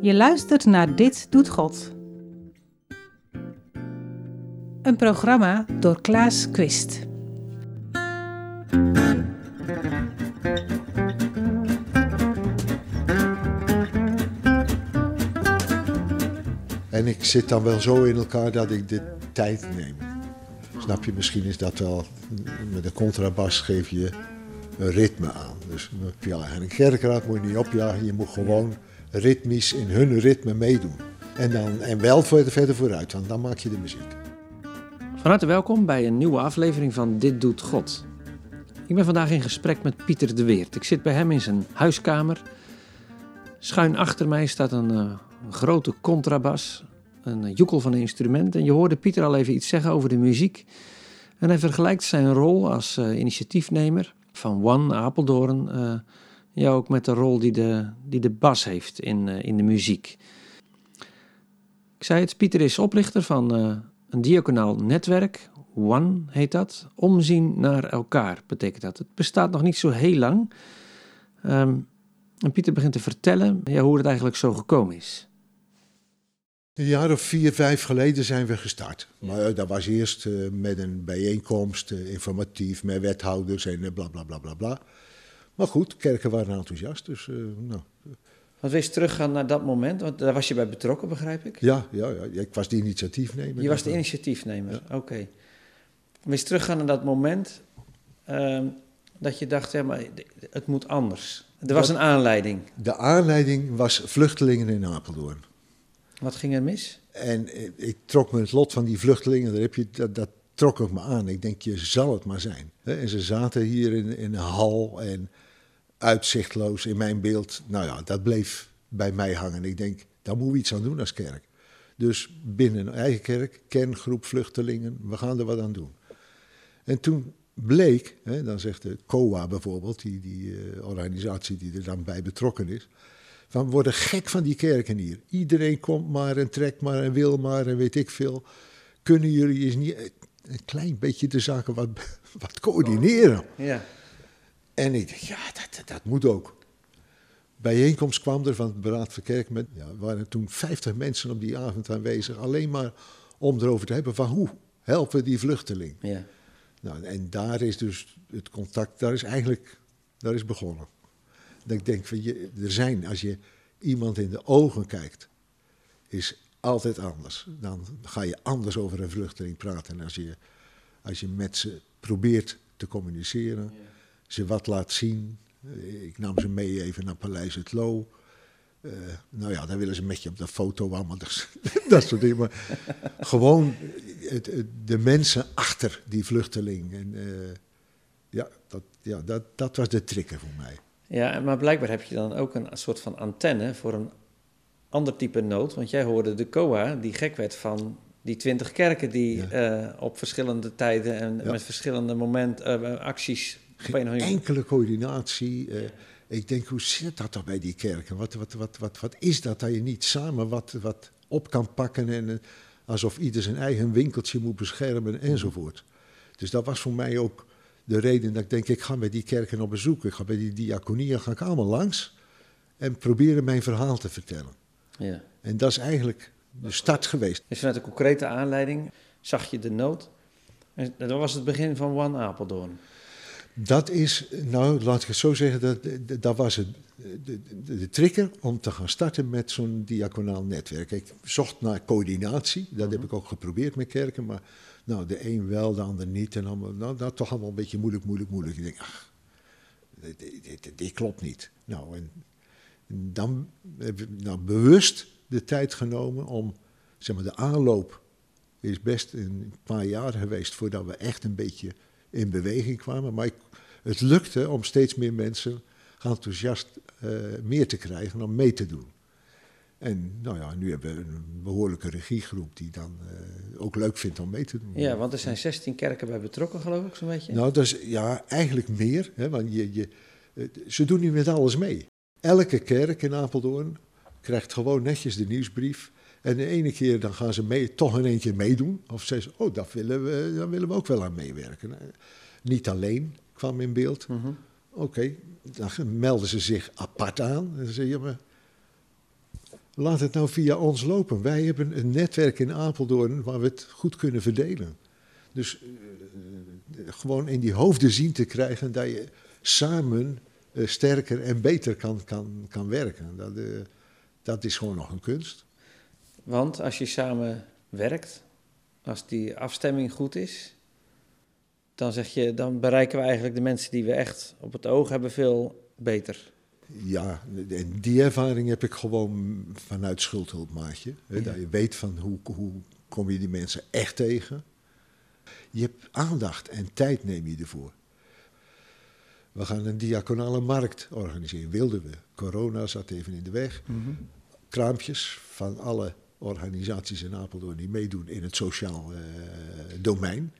Je luistert naar Dit Doet God. Een programma door Klaas Quist. En ik zit dan wel zo in elkaar dat ik de tijd neem. Snap je, misschien is dat wel, met een contrabas geef je een ritme aan. Dus en een kerkraad moet je niet opjagen, je moet gewoon ritmisch in hun ritme meedoen. En, dan, en wel verder, vooruit, want dan maak je de muziek. Van harte welkom bij een nieuwe aflevering van Dit Doet God. Ik ben vandaag in gesprek met Pieter de Weert. Ik zit bij hem in zijn huiskamer. Schuin achter mij staat een, uh, grote contrabas, een uh, joekel van een instrument. En je hoorde Pieter al even iets zeggen over de muziek. En hij vergelijkt zijn rol als uh, initiatiefnemer van One Apeldoorn ja, ook met de rol die de, die de bas heeft in, in de muziek. Ik zei het, Pieter is oprichter van een diaconaal netwerk, One heet dat. Omzien naar elkaar betekent dat. Het bestaat nog niet zo heel lang. Um, en Pieter begint te vertellen ja, hoe het eigenlijk zo gekomen is. Een jaar of vier, vijf geleden zijn we gestart. Maar dat was eerst uh, met een bijeenkomst, uh, informatief, met wethouders en uh, bla bla bla bla. Maar goed, kerken waren enthousiast, dus nou. Want wees teruggaan naar dat moment, want daar was je bij betrokken, begrijp ik? Ja, ja, ja. ik was de initiatiefnemer. Je was de initiatiefnemer, ja. oké. Okay. Wees teruggaan naar dat moment ehm, dat je dacht, ja, maar het moet anders. Er was een aanleiding. De aanleiding was vluchtelingen in Apeldoorn. Wat ging er mis? En ik trok me het lot van die vluchtelingen, daar heb je, dat, trok ik me aan. Ik denk, je zal het maar zijn. En ze zaten hier in, in een hal en uitzichtloos in mijn beeld. Nou ja, dat bleef bij mij hangen. Ik denk, daar moeten we iets aan doen als kerk. Dus binnen een eigen kerk, kerngroep vluchtelingen, we gaan er wat aan doen. En toen bleek, hè, dan zegt de COA bijvoorbeeld, die, die uh, organisatie die er dan bij betrokken is, van we worden gek van die kerken hier. Iedereen komt maar en trekt maar en wil maar en weet ik veel. Kunnen jullie eens niet een klein beetje de zaken wat, wat coördineren? Ja. En ik dacht, ja, dat, dat moet ook. Bijeenkomst kwam er van het Beraad van Kerk. Met, ja, er waren toen 50 mensen op die avond aanwezig. Alleen maar om erover te hebben van hoe helpen die vluchteling. Ja. Nou, en daar is dus het contact, daar is eigenlijk, daar is begonnen. Dat ik denk, van je, er zijn, als je iemand in de ogen kijkt, is altijd anders. Dan ga je anders over een vluchteling praten. Als je, als je met ze probeert te communiceren, ja. ze wat laat zien. Ik nam ze mee even naar Paleis het Loo. Uh, nou ja, dan willen ze met je op de foto allemaal, dat, dat soort dingen. Maar gewoon het, het, de mensen achter die vluchteling. En, uh, ja, dat, ja dat, dat was de trigger voor mij. Ja, maar blijkbaar heb je dan ook een soort van antenne voor een ander type nood. Want jij hoorde de COA, die gek werd van die twintig kerken die ja. uh, op verschillende tijden en ja. met verschillende momenten, acties... Geen enkele coördinatie... Ik denk, hoe zit dat toch bij die kerken? Wat, wat, wat, wat, wat is dat dat je niet samen wat, wat op kan pakken en alsof ieder zijn eigen winkeltje moet beschermen enzovoort. Dus dat was voor mij ook de reden dat ik denk, ik ga bij die kerken op bezoek. Ik ga bij die diaconieën, ga ik allemaal langs en proberen mijn verhaal te vertellen. Ja. En dat is eigenlijk de start geweest. Dus vanuit een concrete aanleiding zag je de nood. En dat was het begin van One Apeldoorn. Dat is, nou laat ik het zo zeggen, dat, dat was het, de, de, de trigger om te gaan starten met zo'n diaconaal netwerk. Ik zocht naar coördinatie, dat heb ik ook geprobeerd met kerken, maar nou, de een wel, de ander niet. En allemaal, nou, dat toch allemaal een beetje moeilijk, moeilijk, moeilijk. Ik denk, ach, dit, klopt niet. Nou, en dan heb ik nou, bewust de tijd genomen om, zeg maar, de aanloop is best een paar jaar geweest voordat we echt een beetje in beweging kwamen. Maar het lukte om steeds meer mensen enthousiast uh, meer te krijgen om mee te doen. En nou ja, nu hebben we een behoorlijke regiegroep die dan uh, ook leuk vindt om mee te doen. Ja, want er zijn 16 kerken bij betrokken, geloof ik, zo'n beetje. Nou, dat is ja, eigenlijk meer. Hè, want je, je, ze doen nu met alles mee. Elke kerk in Apeldoorn krijgt gewoon netjes de nieuwsbrief. En de ene keer dan gaan ze mee, toch in keer meedoen. Of zeggen ze, oh, dat willen we, daar willen we ook wel aan meewerken. Niet alleen kwam in beeld. Mhm. Oké, dan melden ze zich apart aan. En dan zeg je, maar laat het nou via ons lopen. Wij hebben een netwerk in Apeldoorn waar we het goed kunnen verdelen. Dus uh, gewoon in die hoofden zien te krijgen dat je samen uh, sterker en beter kan, kan, kan werken. Dat, dat is gewoon nog een kunst. Want als je samen werkt, als die afstemming goed is, dan zeg je, dan bereiken we eigenlijk de mensen die we echt op het oog hebben veel beter. Ja, en die ervaring heb ik gewoon vanuit schuldhulpmaatje. Ja. Dat je weet van hoe, hoe kom je die mensen echt tegen. Je hebt aandacht en tijd neem je ervoor. We gaan een diaconale markt organiseren, wilden we. Corona zat even in de weg. Mm -hmm. Kraampjes van alle organisaties in Apeldoorn die meedoen in het sociaal uh, domein.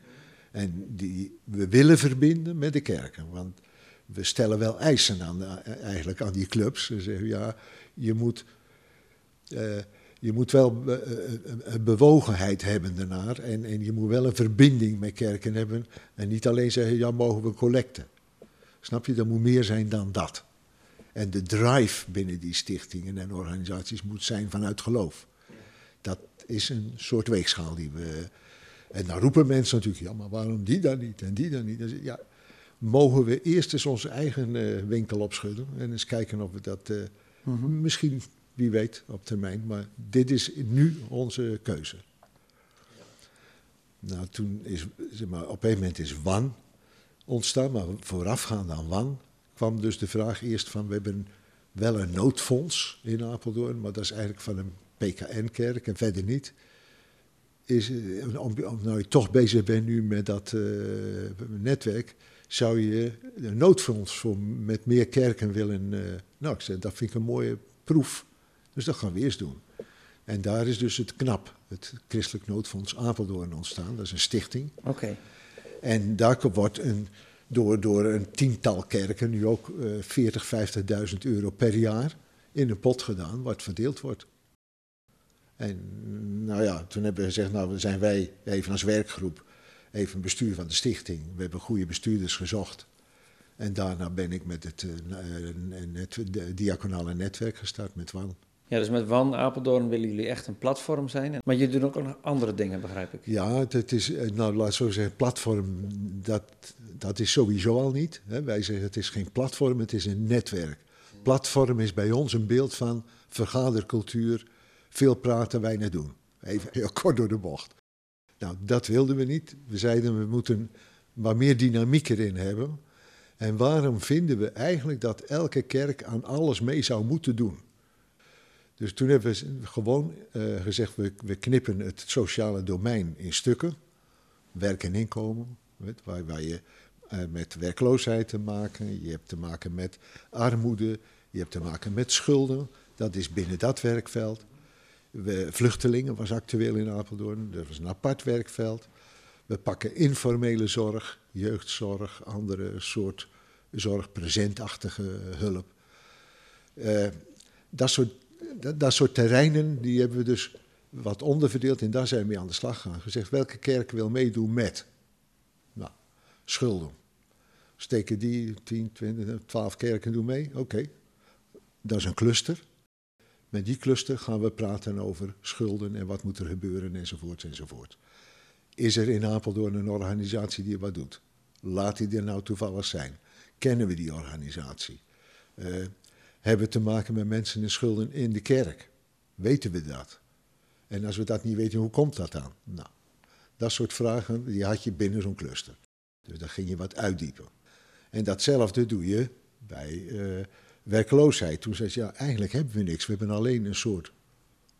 En die we willen verbinden met de kerken. Want we stellen wel eisen aan, eigenlijk aan die clubs. Ze zeggen ja, je moet, uh, je moet wel uh, een bewogenheid hebben daarnaar. En, en je moet wel een verbinding met kerken hebben. En niet alleen zeggen, ja, mogen we collecten. Snap je, er moet meer zijn dan dat. En de drive binnen die stichtingen en organisaties moet zijn vanuit geloof. Dat is een soort weegschaal die we. En dan roepen mensen natuurlijk, ja, maar waarom die dan niet en die dan niet? Ja, mogen we eerst eens onze eigen uh, winkel opschudden en eens kijken of we dat mm -hmm. misschien, wie weet, op termijn. Maar dit is nu onze keuze. Nou, toen is, zeg maar, op een moment is WAN ontstaan, maar voorafgaand aan WAN kwam dus de vraag eerst van, we hebben wel een noodfonds in Apeldoorn, maar dat is eigenlijk van een PKN-kerk en verder niet. Is, omdat nou je toch bezig bent nu met dat uh, netwerk, zou je een noodfonds voor met meer kerken willen. Uh, nou, ik zeg, dat vind ik een mooie proef. Dus dat gaan we eerst doen. En daar is dus het KNAP, het Christelijk Noodfonds Apeldoorn, ontstaan. Dat is een stichting. Oké. Okay. En daar wordt een, door, door een tiental kerken nu ook uh, 40, 50.000 euro per jaar in een pot gedaan, wat verdeeld wordt. En nou ja, toen hebben we gezegd, nou zijn wij even als werkgroep, even bestuur van de stichting. We hebben goede bestuurders gezocht. En daarna ben ik met het uh, net, diaconale netwerk gestart met WAN. Ja, dus met WAN Apeldoorn willen jullie echt een platform zijn. Maar jullie doen ook nog andere dingen, begrijp ik. Ja, het is, nou laat zo zeggen, platform, dat, dat is sowieso al niet. Hè. Wij zeggen het is geen platform, het is een netwerk. Platform is bij ons een beeld van vergadercultuur, veel praten, weinig doen. Even heel kort door de bocht. Nou, dat wilden we niet. We zeiden we moeten wat meer dynamiek erin hebben. En waarom vinden we eigenlijk dat elke kerk aan alles mee zou moeten doen? Dus toen hebben we gewoon uh, gezegd, we, we, knippen het sociale domein in stukken. Werk en inkomen, weet, waar, waar, je uh, met werkloosheid te maken, je hebt te maken met armoede, je hebt te maken met schulden. Dat is binnen dat werkveld. We, vluchtelingen was actueel in Apeldoorn, dat was een apart werkveld. We pakken informele zorg, jeugdzorg, andere soort zorg, presentachtige hulp. Uh, dat, soort, dat, dat, soort terreinen die hebben we dus wat onderverdeeld en daar zijn we mee aan de slag gegaan. Gezegd, welke kerk wil meedoen met? Nou, schulden. Steken die 10, 20, 12 kerken doen mee? Oké, dat is een cluster. Met die cluster gaan we praten over schulden en wat moet er gebeuren enzovoort enzovoort. Is er in Apeldoorn een organisatie die wat doet? Laat die er nou toevallig zijn. Kennen we die organisatie? Uh, hebben we te maken met mensen in schulden in de kerk? Weten we dat? En als we dat niet weten, hoe komt dat dan? Nou, dat soort vragen die had je binnen zo'n cluster. Dus daar ging je wat uitdiepen. En datzelfde doe je bij uh, werkloosheid. Toen zei ze, ja, eigenlijk hebben we niks. We hebben alleen een soort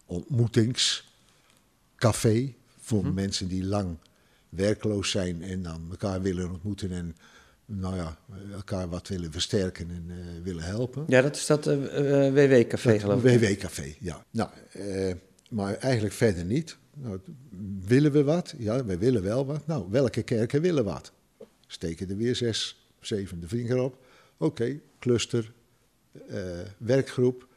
ontmoetingscafé voor hm. mensen die lang werkloos zijn en dan elkaar willen ontmoeten en nou ja, elkaar wat willen versterken en uh, willen helpen. Ja, dat is dat uh, uh, WW-café geloof ik. WW-café, ja. Nou, maar eigenlijk verder niet. Nou, willen we wat? Ja, we willen wel wat. Nou, welke kerken willen wat? Steken er weer zes, zeven de vinger op. Oké, okay, cluster, werkgroep.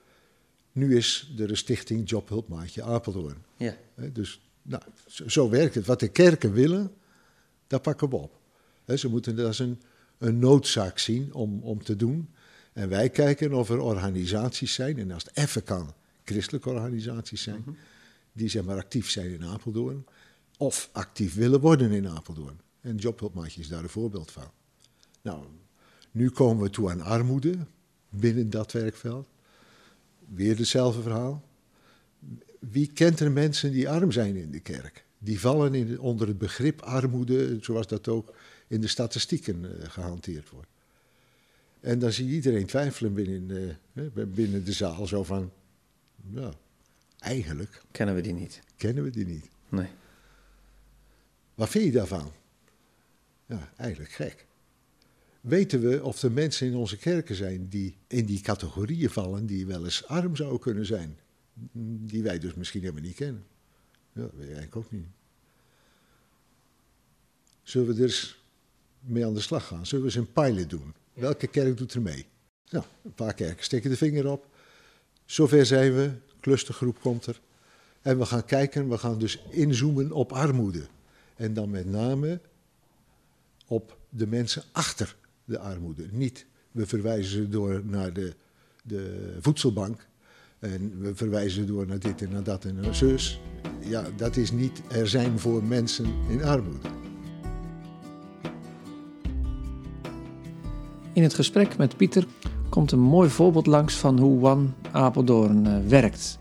Nu is er een stichting Jobhulpmaatje Apeldoorn. Ja. dus nou, zo, zo werkt het. Wat de kerken willen, dat pakken we op. He, ze moeten, dat is een een noodzaak zien om, om te doen. En wij kijken of er organisaties zijn, en als het even kan, christelijke organisaties zijn, die zeg maar actief zijn in Apeldoorn, of actief willen worden in Apeldoorn. En Jobhulpmaatje is daar een voorbeeld van. Nou, nu komen we toe aan armoede binnen dat werkveld. Weer hetzelfde verhaal. Wie kent er mensen die arm zijn in de kerk? Die vallen in, onder het begrip armoede, zoals dat ook in de statistieken uh, gehanteerd wordt. En dan zie je iedereen twijfelen binnen, uh, binnen de zaal, zo van, ja, eigenlijk... Kennen we die niet. Kennen we die niet. Nee. Wat vind je daarvan? Ja, eigenlijk gek. Weten we of er mensen in onze kerken zijn die in die categorieën vallen, die wel eens arm zouden kunnen zijn? Die wij dus misschien helemaal niet kennen. Ja, dat weet ik eigenlijk ook niet. Zullen we eens mee aan de slag gaan? Zullen we eens een pilot doen? Welke kerk doet er mee? Nou, een paar kerken steken de vinger op. Zover zijn we, clustergroep komt er. En we gaan kijken, we gaan dus inzoomen op armoede. En dan met name op de mensen achter de armoede. Niet, we verwijzen ze door naar de, de voedselbank. En we verwijzen door naar dit en naar dat en naar zus. Ja, dat is niet er zijn voor mensen in armoede. In het gesprek met Pieter komt een mooi voorbeeld langs van hoe One Apeldoorn uh, werkt.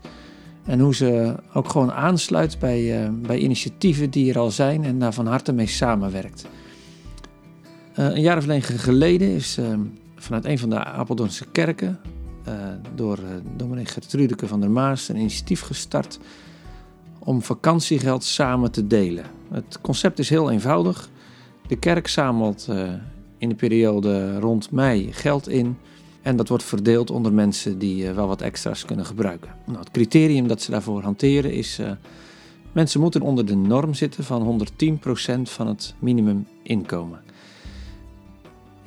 En hoe ze ook gewoon aansluit bij, uh, bij initiatieven die er al zijn en daar van harte mee samenwerkt. Uh, een jaar of negen geleden is vanuit een van de Apeldoornse kerken door dominee Gertrudeke van der Maas een initiatief gestart om vakantiegeld samen te delen. Het concept is heel eenvoudig. De kerk zamelt in de periode rond mei geld in. En dat wordt verdeeld onder mensen die wel wat extra's kunnen gebruiken. Nou, het criterium dat ze daarvoor hanteren is... Uh, mensen moeten onder de norm zitten van 110% van het minimuminkomen.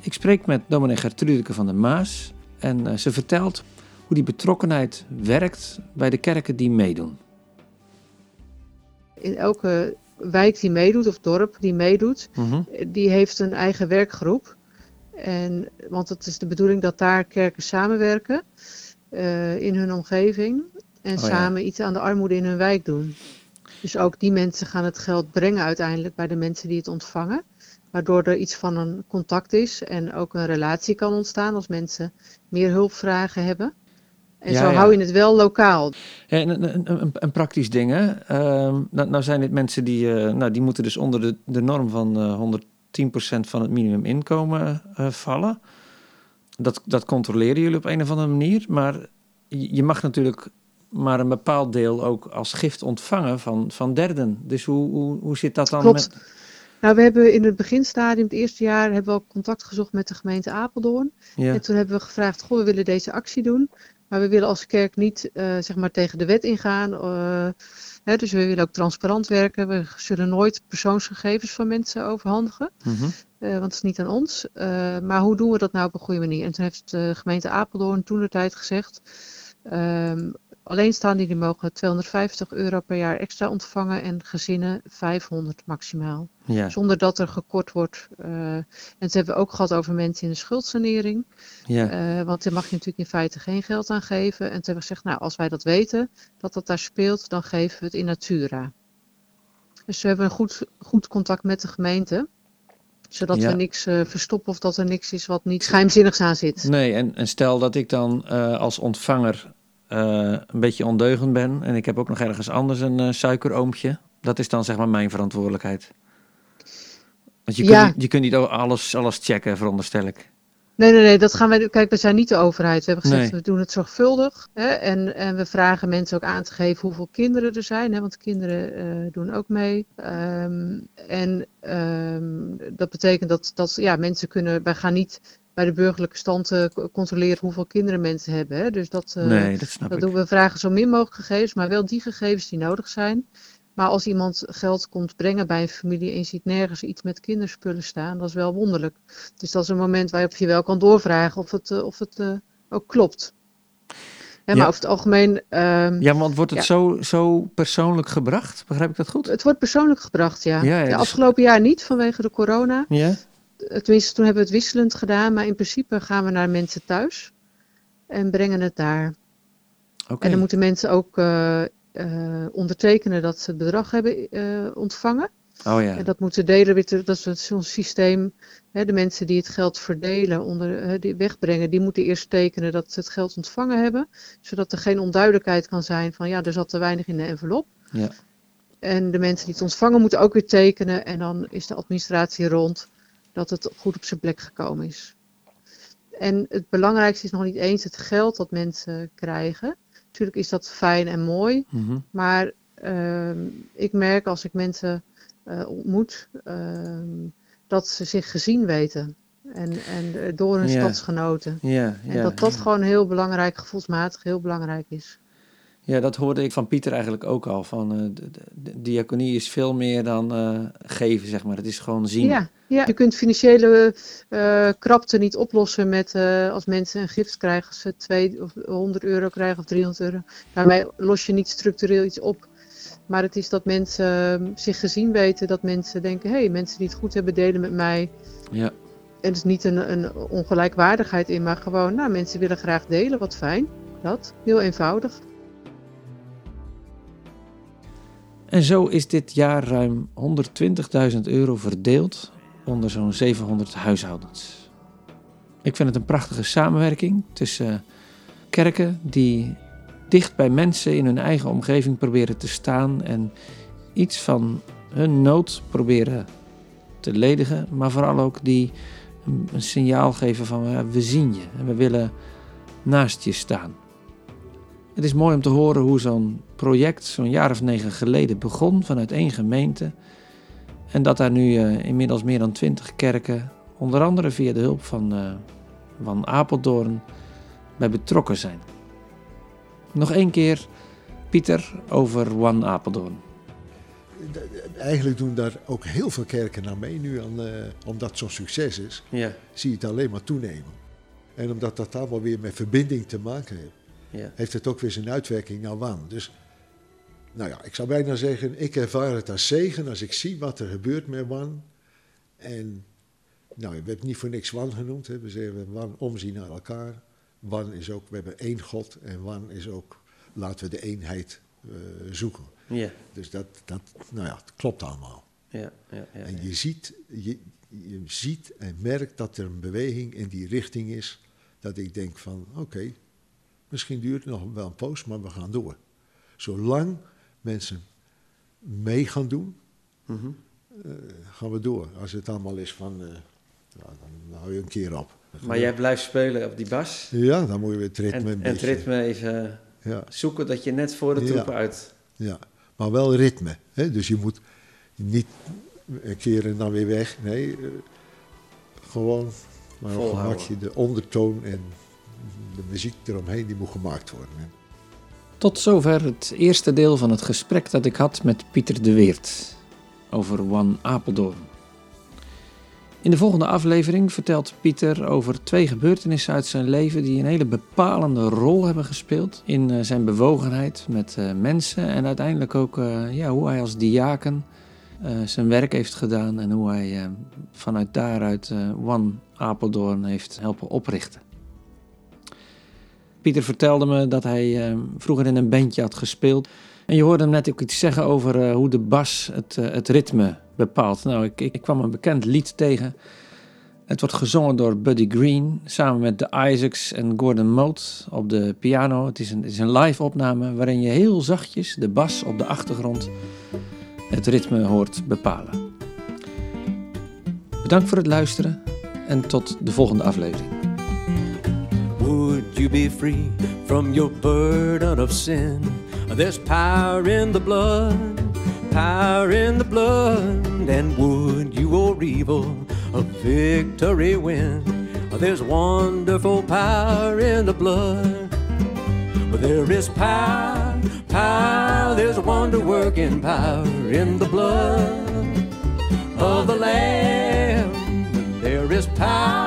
Ik spreek met dominee Gertrudeke van der Maas. En uh, ze vertelt hoe die betrokkenheid werkt bij de kerken die meedoen. In elke wijk die meedoet, of dorp die meedoet, Mhm. die heeft een eigen werkgroep. En, want het is de bedoeling dat daar kerken samenwerken eh, in hun omgeving en Oh ja. samen iets aan de armoede in hun wijk doen. Dus ook die mensen gaan het geld brengen uiteindelijk bij de mensen die het ontvangen. Waardoor er iets van een contact is en ook een relatie kan ontstaan als mensen meer hulpvragen hebben. En Ja, zo ja. hou je het wel lokaal. Ja, en een, een, een, een praktisch ding, hè. Ehm, nou, nou zijn dit mensen die, eh, nou, die moeten dus onder de, de norm van eh 110% van het minimuminkomen eh, vallen. Dat, dat controleren jullie op een of andere manier. Maar je je mag natuurlijk maar een bepaald deel ook als gift ontvangen van, van derden. Dus hoe, hoe, hoe zit dat dan? Klopt. Met, Nou, we hebben in het beginstadium, het eerste jaar, hebben we ook contact gezocht met de gemeente Apeldoorn. ja. En toen hebben we gevraagd, goh, we willen deze actie doen. Maar we willen als kerk niet eh, zeg maar tegen de wet ingaan. eh, hè, dus we willen ook transparant werken. We zullen nooit persoonsgegevens van mensen overhandigen. Mhm. eh, want het is niet aan ons. Maar hoe doen we dat nou op een goede manier? En toen heeft de gemeente Apeldoorn toen de tijd gezegd. ehm alleenstaanden die mogen 250 euro per jaar extra ontvangen. En gezinnen 500 maximaal. ja. Zonder dat er gekort wordt. eh, en het hebben we ook gehad over mensen in de schuldsanering. ja. Eh, want daar mag je natuurlijk in feite geen geld aan geven. En toen hebben we gezegd, nou, als wij dat weten, dat dat daar speelt, dan geven we het in natura. Dus we hebben een goed, goed contact met de gemeente. Zodat Ja. we niks eh, verstoppen of dat er niks is wat niet geheimzinnigs aan zit. Nee, en, en stel dat ik dan als ontvanger een beetje ondeugend ben en ik heb ook nog ergens anders een eh, suikeroompje. Dat is dan zeg maar mijn verantwoordelijkheid. Want je, Ja. kunt, niet- je kunt niet alles, alles checken, veronderstel ik. Nee, nee, nee, dat gaan wij. Kijk, we zijn niet de overheid. We hebben gezegd, Nee. we doen het zorgvuldig. Hè, en, en we vragen mensen ook aan te geven hoeveel kinderen er zijn. Hè, want kinderen eh, doen ook mee. Ehm, en ehm, dat betekent dat, dat ja, mensen kunnen. Wij gaan niet bij de burgerlijke stand co- controleren hoeveel kinderen mensen hebben. Hè. Dus dat, eh, nee, dat snap dat ik. doen we. Vragen zo min mogelijk gegevens, maar wel die gegevens die nodig zijn. Maar als iemand geld komt brengen bij een familie en je ziet nergens iets met kinderspullen staan, dat is wel wonderlijk. Dus dat is een moment waarop je wel kan doorvragen of het, eh, of het ook klopt. Hè, maar Ja. over het algemeen, ehm, Ja, want wordt het Ja. zo, zo persoonlijk gebracht? Begrijp ik dat goed? het wordt persoonlijk gebracht, ja. Ja, ja, de dus- afgelopen jaar niet vanwege de corona. Ja? Tenminste, toen hebben we het wisselend gedaan, maar in principe gaan we naar mensen thuis en brengen het daar. En dan moeten mensen ook eh, eh, ondertekenen dat ze het bedrag hebben eh, ontvangen. Oh ja. En dat moeten delen. Dat is zo'n systeem. Hè, de mensen die het geld verdelen, onder, die wegbrengen, die moeten eerst tekenen dat ze het geld ontvangen hebben. Zodat er geen onduidelijkheid kan zijn van ja, er zat te weinig in de envelop. Ja. En de mensen die het ontvangen moeten ook weer tekenen. En dan is de administratie rond dat het goed op zijn plek gekomen is. En het belangrijkste is nog niet eens het geld dat mensen krijgen. Natuurlijk is dat fijn en mooi. Mhm. Maar ehm, ik merk als ik mensen eh, ontmoet, ehm, dat ze zich gezien weten. En, en eh, door hun Ja. stadsgenoten. Ja, En dat dat gewoon heel belangrijk, gevoelsmatig heel belangrijk is. ja, dat hoorde ik van Pieter eigenlijk ook al. Van, eh, de, de, de diaconie is veel meer dan geven, zeg maar. Het is gewoon zien. Ja, ja. je kunt financiële eh krapte niet oplossen met eh, als mensen een gift krijgen, als ze 2 of 100 euro krijgen of 300 euro. Daarmee los je niet structureel iets op. Maar het is dat mensen eh, zich gezien weten, dat mensen denken, hé, hey, mensen die het goed hebben delen met mij. Ja. En er is niet een, een ongelijkwaardigheid in, maar gewoon, nou, mensen willen graag delen, wat fijn. Dat, heel eenvoudig. En zo is dit jaar ruim 120.000 euro verdeeld onder zo'n 700 huishoudens. Ik vind het een prachtige samenwerking tussen kerken die dicht bij mensen in hun eigen omgeving proberen te staan en iets van hun nood proberen te ledigen, maar vooral ook die een, signaal geven van we zien je en we willen naast je staan. Het is mooi om te horen hoe zo'n project zo'n jaar of negen geleden begon vanuit één gemeente. En dat daar nu eh, inmiddels meer dan twintig kerken, onder andere via de hulp van, eh, van Apeldoorn, bij betrokken zijn. Nog één keer, Pieter, over One Apeldoorn. Eigenlijk doen daar ook heel veel kerken naar mee nu, aan, eh, omdat het zo'n succes is. Ja, Zie je het alleen maar toenemen. En omdat dat allemaal weer met verbinding te maken heeft, ja. heeft het ook weer zijn uitwerking naar WAN. Dus, nou ja, ik zou bijna zeggen, ik ervaar het als zegen als ik zie wat er gebeurt met WAN. En, nou, we hebben het niet voor niks WAN genoemd. Hè. We zeggen WAN omzien naar elkaar. WAN is ook, we hebben één God en WAN is ook, laten we de eenheid eh, zoeken. Ja, Dus dat, dat, nou ja, het klopt allemaal. ja, ja. ja, En je ziet, je, je ziet en merkt dat er een beweging in die richting is. Dat ik denk van, oké, misschien duurt het nog wel een poos, maar we gaan door. Zolang mensen mee gaan doen, Mhm. eh, gaan we door. Als het allemaal is van, ja, dan hou je een keer op. Maar jij blijft spelen op die bas Ja, dan moet je het ritme en, een en het ritme even Ja, zoeken dat je net voor de Ja. troepen uit... ja, maar wel ritme. Hè? Dus je moet niet een keer en dan weer weg. Nee, eh, gewoon maar Volhouden. gemakje de ondertoon en de muziek eromheen die moet gemaakt worden. Hè? Tot zover het eerste deel van het gesprek dat ik had met Pieter de Weert over One Apeldoorn. In de volgende aflevering vertelt Pieter over twee gebeurtenissen uit zijn leven die een hele bepalende rol hebben gespeeld in eh, zijn bewogenheid met eh, mensen en uiteindelijk ook eh, ja, hoe hij als diaken zijn werk heeft gedaan en hoe hij vanuit daaruit One Apeldoorn heeft helpen oprichten. Pieter vertelde me dat hij eh, vroeger in een bandje had gespeeld. En je hoorde hem net ook iets zeggen over eh, hoe de bas het, eh, het ritme bepaalt. Nou, ik, ik, kwam een bekend lied tegen. Het wordt gezongen door Buddy Green samen met de Isaacs en Gordon Moat op de piano. Het is een, het is een live opname waarin je heel zachtjes de bas op de achtergrond het ritme hoort bepalen. Bedankt voor het luisteren en tot de volgende aflevering. Would you be free from your burden of sin? There's power in the blood, power in the blood. And would you or evil a victory win? There's wonderful power in the blood. There is power, power, there's wonder working power in the blood of the Lamb. There is power,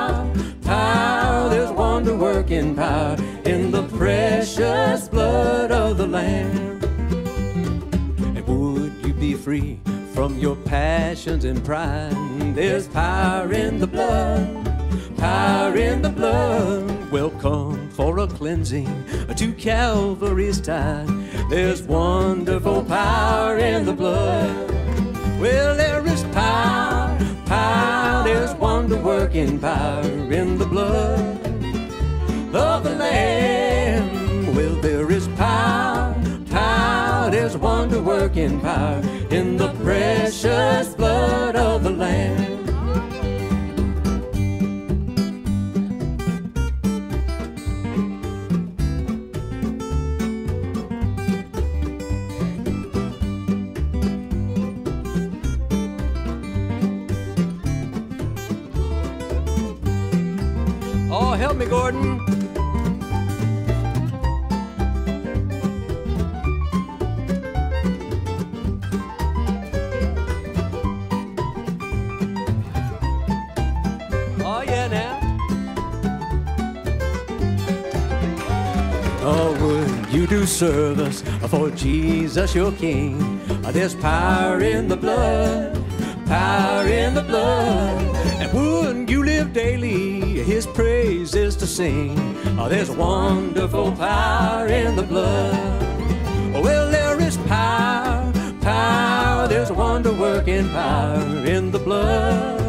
working power in the precious blood of the Lamb. And would you be free from your passions and pride. There's power in the blood, power in the blood. Will come for a cleansing to Calvary's tide. There's wonderful power in the blood. Well, there is power, power. There's wonder working power working power in the precious blood of the Lamb. Oh, help me, Gordon. Would you do service for Jesus your King? There's power in the blood, power in the blood. And wouldn't you live daily his praises to sing? Oh, there's wonderful power in the blood. Oh, well, there is power, power. There's wonder working power in the blood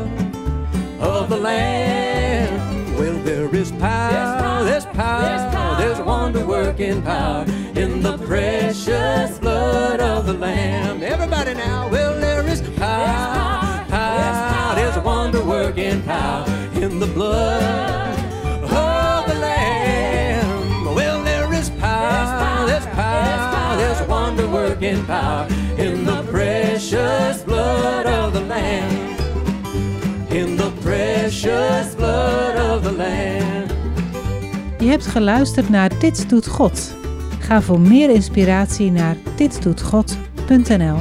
of the Lamb. Well, there is power, there's power, there's wonder working power in the precious blood of the Lamb. Everybody now, well, there is power, power, there's wonder working power in the blood of the Lamb. Well, there is power, there's power, there's wonder working power in the precious blood of the Lamb in the precious blood of the Lamb. Je hebt geluisterd naar Dit doet God. Ga voor meer inspiratie naar ditdoetgod.nl